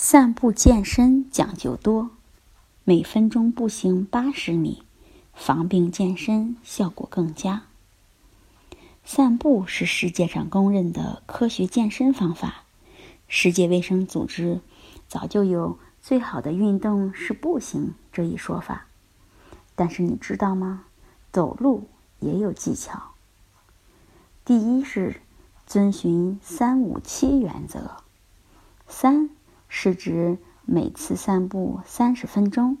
散步健身讲究多，每分钟步行八十米，防病健身效果更佳。散步是世界上公认的科学健身方法，世界卫生组织早就有“最好的运动是步行”这一说法。但是你知道吗？走路也有技巧。第一是遵循“三五七”原则，三。是指每次散步三十分钟，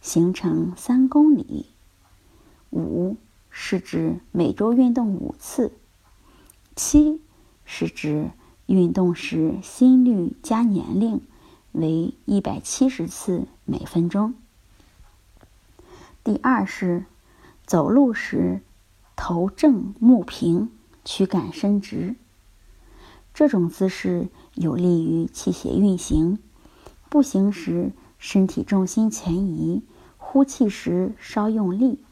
行程三公里。五是指每周运动五次。七是指运动时心率加年龄为一百七十次每分钟。第二是走路时头正目平，躯干伸直。这种姿势有利于气血运行。步行时，身体重心前移，呼气时稍用力，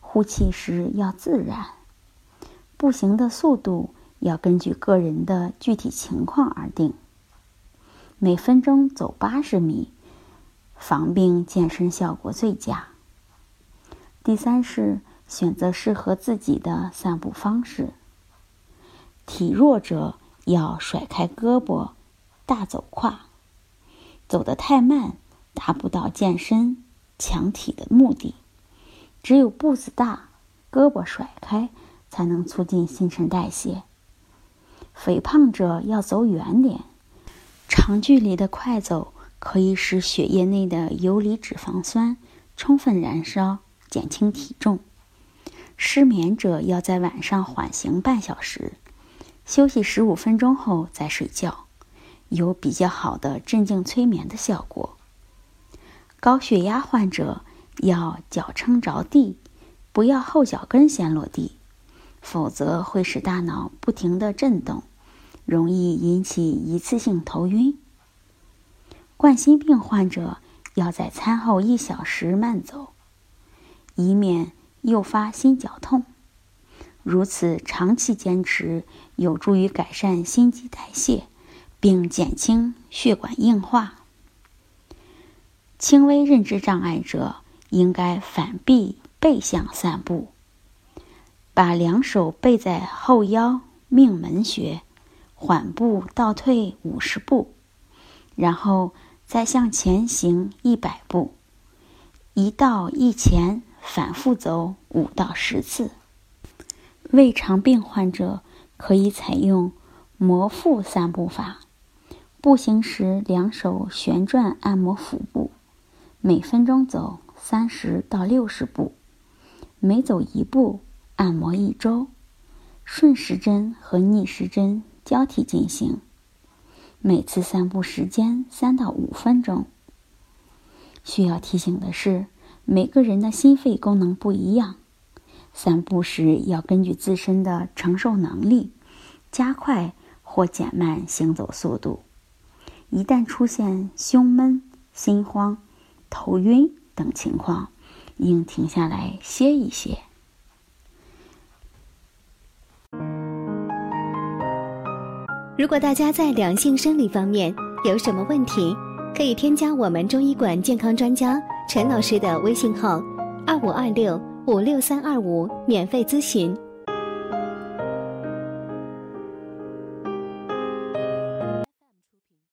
呼气时要自然。步行的速度要根据个人的具体情况而定。每分钟走八十米，防病健身效果最佳。第三是选择适合自己的散步方式。体弱者。要甩开胳膊，大走胯，走得太慢，达不到健身强体的目的。只有步子大，胳膊甩开，才能促进新陈代谢。肥胖者要走远点，长距离的快走可以使血液内的游离脂肪酸充分燃烧，减轻体重。失眠者要在晚上缓行半小时。休息十五分钟后再睡觉，有比较好的镇静催眠的效果。高血压患者要脚撑着地，不要后脚跟先落地，否则会使大脑不停的震动，容易引起一次性头晕。冠心病患者要在餐后一小时慢走，以免诱发心绞痛。如此长期坚持，有助于改善心肌代谢，并减轻血管硬化。轻微认知障碍者应该反臂背向散步，把两手背在后腰，命门穴，缓步倒退五十步，然后再向前行一百步，一倒一前，反复走五到十次。胃肠病患者可以采用摩腹散步法，步行时两手旋转按摩腹部，每分钟走三十到六十步，每走一步按摩一周，顺时针和逆时针交替进行，每次散步时间三到五分钟。需要提醒的是，每个人的心肺功能不一样。散步时要根据自身的承受能力，加快或减慢行走速度。一旦出现胸闷、心慌、头晕等情况，应停下来歇一歇。如果大家在两性生理方面有什么问题，可以添加我们中医馆健康专家陈老师的微信号：二五二六。五六三二五，免费咨询。